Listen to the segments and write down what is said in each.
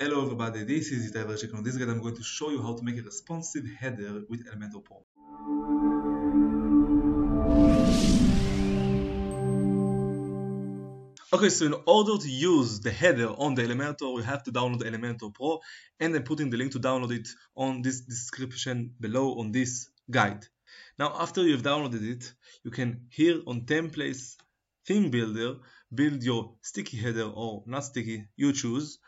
Hello everybody, this is Itay Verchik on this guide I'm going to show you how to make a responsive header with Elementor Pro. Okay, so in order to use the header on the Elementor, we have to download Elementor Pro and I'm putting the link to download it on this description below on this guide. Now after you've downloaded it, you can here on templates theme builder build your sticky header or not sticky, you choose.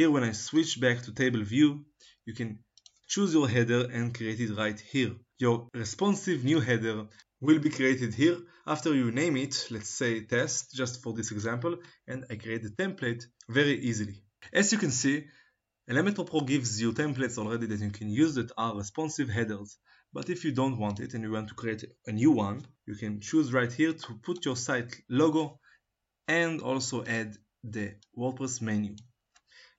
Here when I switch back to table view, you can choose your header and create it right here. Your responsive new header will be created here after you name it, let's say test, just for this example, and I create the template very easily. As you can see, Elementor Pro gives you templates already that you can use that are responsive headers. But if you don't want it and you want to create a new one, you can choose right here to put your site logo and also add the WordPress menu.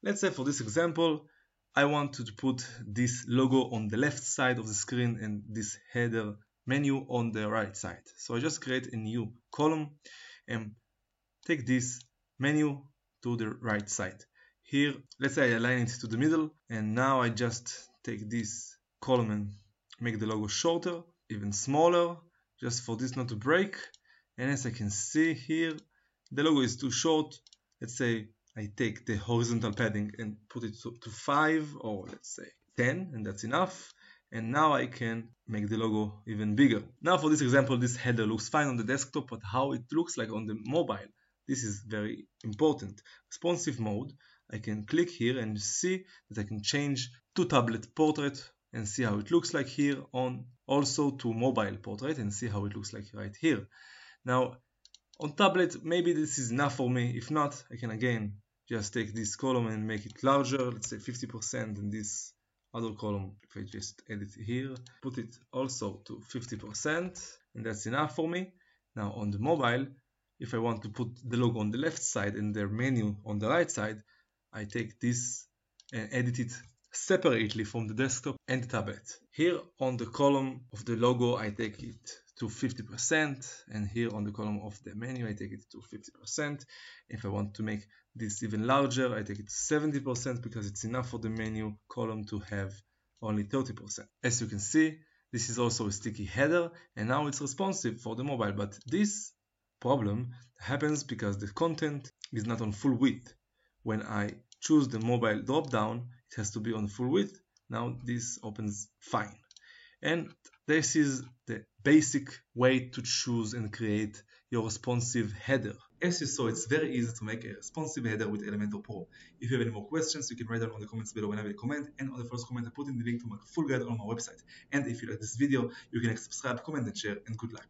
Let's say for this example, I want to put this logo on the left side of the screen and this header menu on the right side. So I just create a new column and take this menu to the right side. Here, let's say I align it to the middle and now I just take this column and make the logo shorter, even smaller, just for this not to break. And as I can see here, the logo is too short. Let's say I take the horizontal padding and put it to, to 5 or let's say 10 and that's enough. And now I can make the logo even bigger. Now for this example, this header looks fine on the desktop, but how it looks like on the mobile, this is very important. Responsive mode, I can click here and see that I can change to tablet portrait and see how it looks like here on also to mobile portrait and see how it looks like right here. Now on tablet maybe this is enough for me if not I can again just take this column and make it larger let's say 50% and this other column if I just edit here put it also to 50% and that's enough for me now on the mobile if I want to put the logo on the left side and the menu on the right side I take this and edit it separately from the desktop and the tablet. Here on the column of the logo I take it to 50% and here on the column of the menu I take it to 50%. If I want to make this even larger I take it to 70% because it's enough for the menu column to have only 30%. As you can see this is also a sticky header and now it's responsive for the mobile but this problem happens because the content is not on full width. When I choose the mobile drop down it has to be on full width now this opens fine and this is the basic way to choose and create your responsive header. As you saw, it's very easy to make a responsive header with Elementor Pro. If you have any more questions, you can write them on the comments below Whenever you comment. And on the first comment, I put in the link to my full guide on my website. And if you like this video, you can like, subscribe, comment, and share. And good luck.